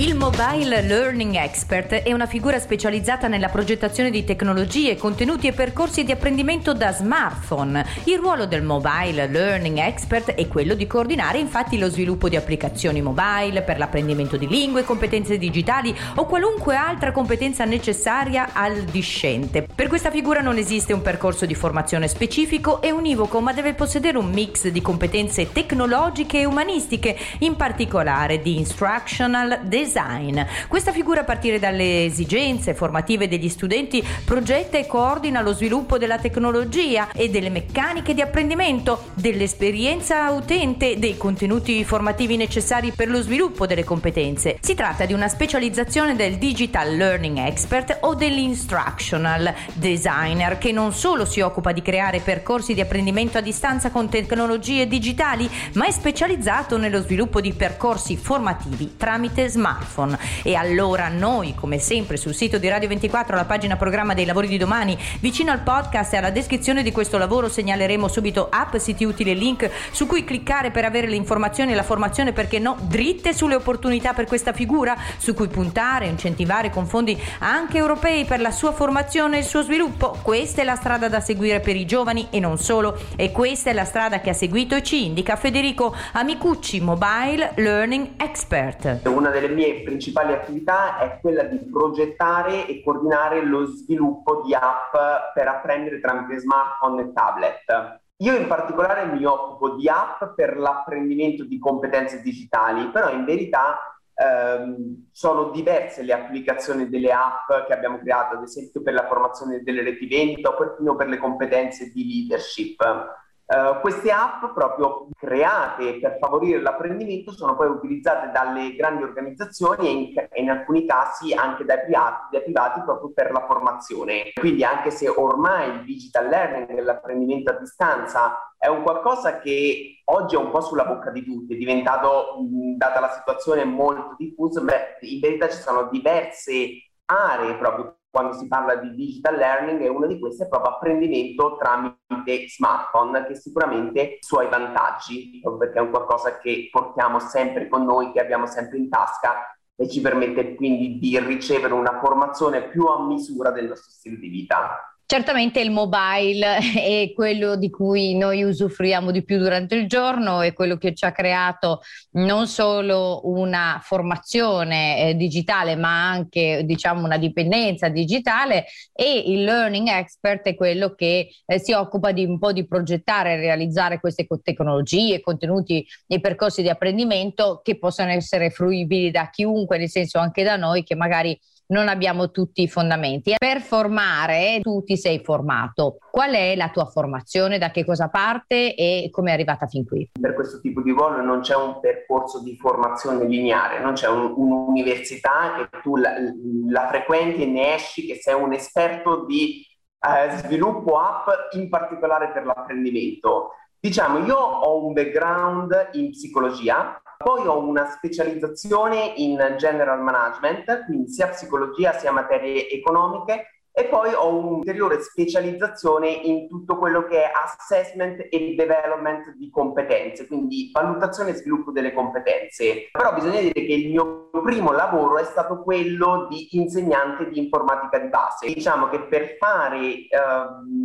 Il Mobile Learning Expert è una figura specializzata nella progettazione di tecnologie, contenuti e percorsi di apprendimento da smartphone. Il ruolo del Mobile Learning Expert è quello di coordinare infatti lo sviluppo di applicazioni mobile per l'apprendimento di lingue, competenze digitali o qualunque altra competenza necessaria al discente. Per questa figura non esiste un percorso di formazione specifico e univoco, ma deve possedere un mix di competenze tecnologiche e umanistiche, in particolare di instructional design design. Questa figura a partire dalle esigenze formative degli studenti progetta e coordina lo sviluppo della tecnologia e delle meccaniche di apprendimento, dell'esperienza utente, dei contenuti formativi necessari per lo sviluppo delle competenze. Si tratta di una specializzazione del Digital Learning Expert o dell'Instructional Designer che non solo si occupa di creare percorsi di apprendimento a distanza con tecnologie digitali, ma è specializzato nello sviluppo di percorsi formativi tramite smartphone smartphone. E allora noi, come sempre, sul sito di Radio 24, alla pagina programma dei lavori di domani, vicino al podcast e alla descrizione di questo lavoro segnaleremo subito app, siti utili e link su cui cliccare per avere le informazioni e la formazione, perché no, dritte sulle opportunità per questa figura, su cui puntare, incentivare con fondi anche europei per la sua formazione e il suo sviluppo. Questa è la strada da seguire per i giovani e non solo, e questa è la strada che ha seguito e ci indica Federico Amicucci, Mobile Learning Expert. Una delle mie principali attività è quella di progettare e coordinare lo sviluppo di app per apprendere tramite smartphone e tablet. Io in particolare mi occupo di app per l'apprendimento di competenze digitali, però in verità ehm, sono diverse le applicazioni delle app che abbiamo creato, ad esempio per la formazione delle reti vendita o perfino per le competenze di leadership. Uh, queste app, proprio create per favorire l'apprendimento, sono poi utilizzate dalle grandi organizzazioni e in, e in alcuni casi anche dai privati, dai privati, proprio per la formazione. Quindi anche se ormai il digital learning, l'apprendimento a distanza, è un qualcosa che oggi è un po' sulla bocca di tutti, è diventato, data la situazione, molto diffuso, beh, in verità ci sono diverse aree proprio quando si parla di digital learning e una di queste è proprio apprendimento tramite smartphone che sicuramente ha i suoi vantaggi perché è un qualcosa che portiamo sempre con noi, che abbiamo sempre in tasca e ci permette quindi di ricevere una formazione più a misura del nostro stile di vita. Certamente il mobile è quello di cui noi usufruiamo di più durante il giorno, è quello che ci ha creato non solo una formazione eh, digitale, ma anche diciamo una dipendenza digitale e il learning expert è quello che eh, si occupa di un po' di progettare e realizzare queste tecnologie, contenuti e percorsi di apprendimento che possono essere fruibili da chiunque, nel senso anche da noi che magari non abbiamo tutti i fondamenti. Per formare tu ti sei formato. Qual è la tua formazione? Da che cosa parte e come è arrivata fin qui? Per questo tipo di ruolo non c'è un percorso di formazione lineare, non c'è un, un'università che tu la, la, frequenti e ne esci che sei un esperto di eh, sviluppo app, in particolare per l'apprendimento. Diciamo, io ho un background in psicologia, poi ho una specializzazione in general management, quindi sia psicologia sia materie economiche e poi ho un'ulteriore specializzazione in tutto quello che è assessment e development di competenze, quindi valutazione e sviluppo delle competenze. Però bisogna dire che il mio primo lavoro è stato quello di insegnante di informatica di base. Diciamo che per fare eh,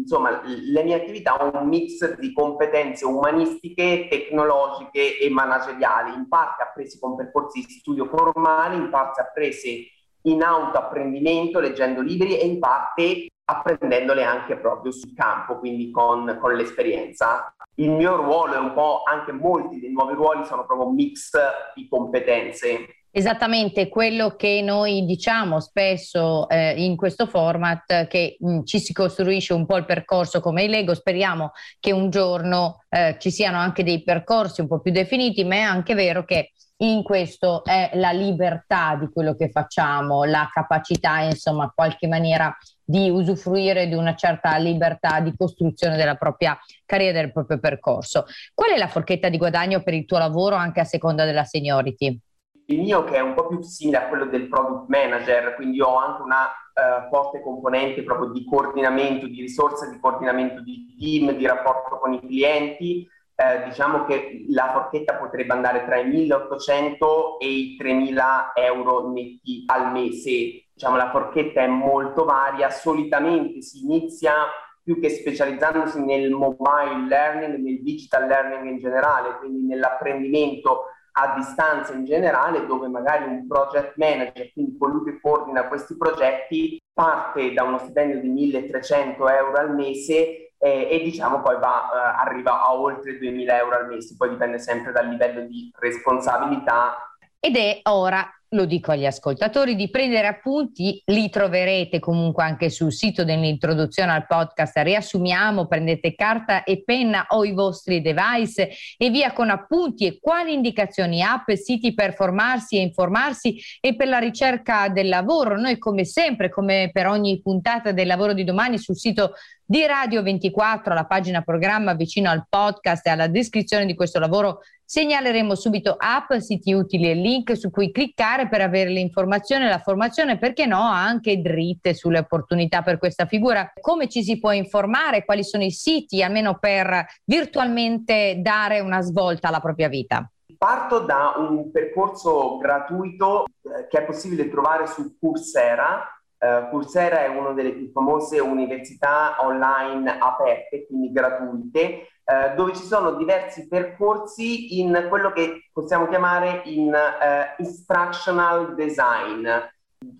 insomma, le mie attività ho un mix di competenze umanistiche, tecnologiche e manageriali, in parte appresi con percorsi di studio formali, in parte apprese in autoapprendimento, leggendo libri e in parte apprendendole anche proprio sul campo, quindi con, con l'esperienza. Il mio ruolo è un po' anche molti dei nuovi ruoli sono proprio un mix di competenze. Esattamente quello che noi diciamo spesso eh, in questo format, che mh, mm, ci si costruisce un po' il percorso come il Lego, speriamo che un giorno eh, ci siano anche dei percorsi un po' più definiti, ma è anche vero che in questo è la libertà di quello che facciamo, la capacità, insomma, in qualche maniera di usufruire di una certa libertà di costruzione della propria carriera, del proprio percorso. Qual è la forchetta di guadagno per il tuo lavoro anche a seconda della seniority? Il mio che è un po' più simile a quello del product manager, quindi ho anche una eh, forte componente proprio di coordinamento, di risorse di coordinamento di team, di rapporto con i clienti. Eh, diciamo che la forchetta potrebbe andare tra i 1.800 e i 3.000 euro netti al mese. Diciamo, la forchetta è molto varia, solitamente si inizia più che specializzandosi nel mobile learning, nel digital learning in generale, quindi nell'apprendimento a distanza in generale, dove magari un project manager, quindi colui che coordina questi progetti, parte da uno stipendio di 1300 euro al mese eh, e diciamo poi va, eh, arriva a oltre 2000 euro al mese, poi dipende sempre dal livello di responsabilità. Ed è ora lo dico agli ascoltatori, di prendere appunti, li troverete comunque anche sul sito dell'introduzione al podcast, riassumiamo, prendete carta e penna o i vostri device e via con appunti e quali indicazioni, app, siti per formarsi e informarsi e per la ricerca del lavoro. Noi come sempre, come per ogni puntata del lavoro di domani sul sito di Radio 24, la pagina programma vicino al podcast e alla descrizione di questo lavoro Segnaleremo subito app, siti utili e link su cui cliccare per avere le informazioni e la formazione, perché no, anche dritte sulle opportunità per questa figura. Come ci si può informare? Quali sono i siti, almeno per virtualmente dare una svolta alla propria vita? Parto da un percorso gratuito eh, che è possibile trovare su Coursera. Uh, Coursera è una delle più famose università online aperte, quindi gratuite, eh, dove ci sono diversi percorsi in quello che possiamo chiamare in eh, instructional design,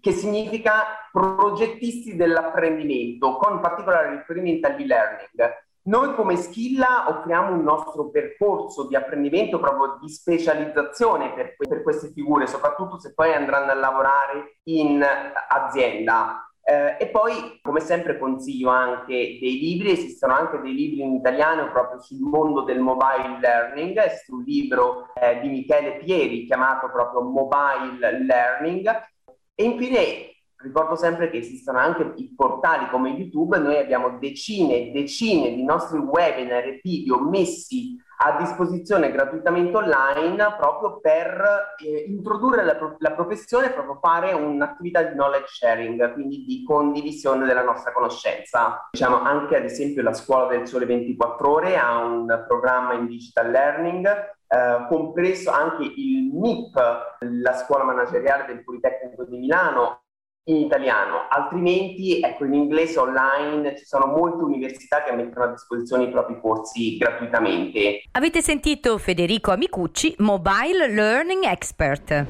che significa progettisti dell'apprendimento, con particolare riferimento all'e-learning. Noi come Skilla offriamo un nostro percorso di apprendimento, proprio di specializzazione per, per queste figure, soprattutto se poi andranno a lavorare in azienda. Eh, e poi, come sempre, consiglio anche dei libri, esistono anche dei libri in italiano proprio sul mondo del mobile learning, esiste un libro eh, di Michele Pieri chiamato proprio Mobile Learning. E infine ricordo sempre che esistono anche i portali come YouTube, noi abbiamo decine e decine di nostri webinar e video messi a disposizione gratuitamente online proprio per eh, introdurre la, la, professione e proprio fare un'attività di knowledge sharing, quindi di condivisione della nostra conoscenza. Diciamo anche ad esempio la Scuola del Sole 24 Ore ha un programma in digital learning, eh, compreso anche il MIP, la scuola manageriale del Politecnico di Milano, in italiano, altrimenti ecco in inglese online ci sono molte università che mettono a disposizione i propri corsi gratuitamente. Avete sentito Federico Amicucci, Mobile Learning Expert.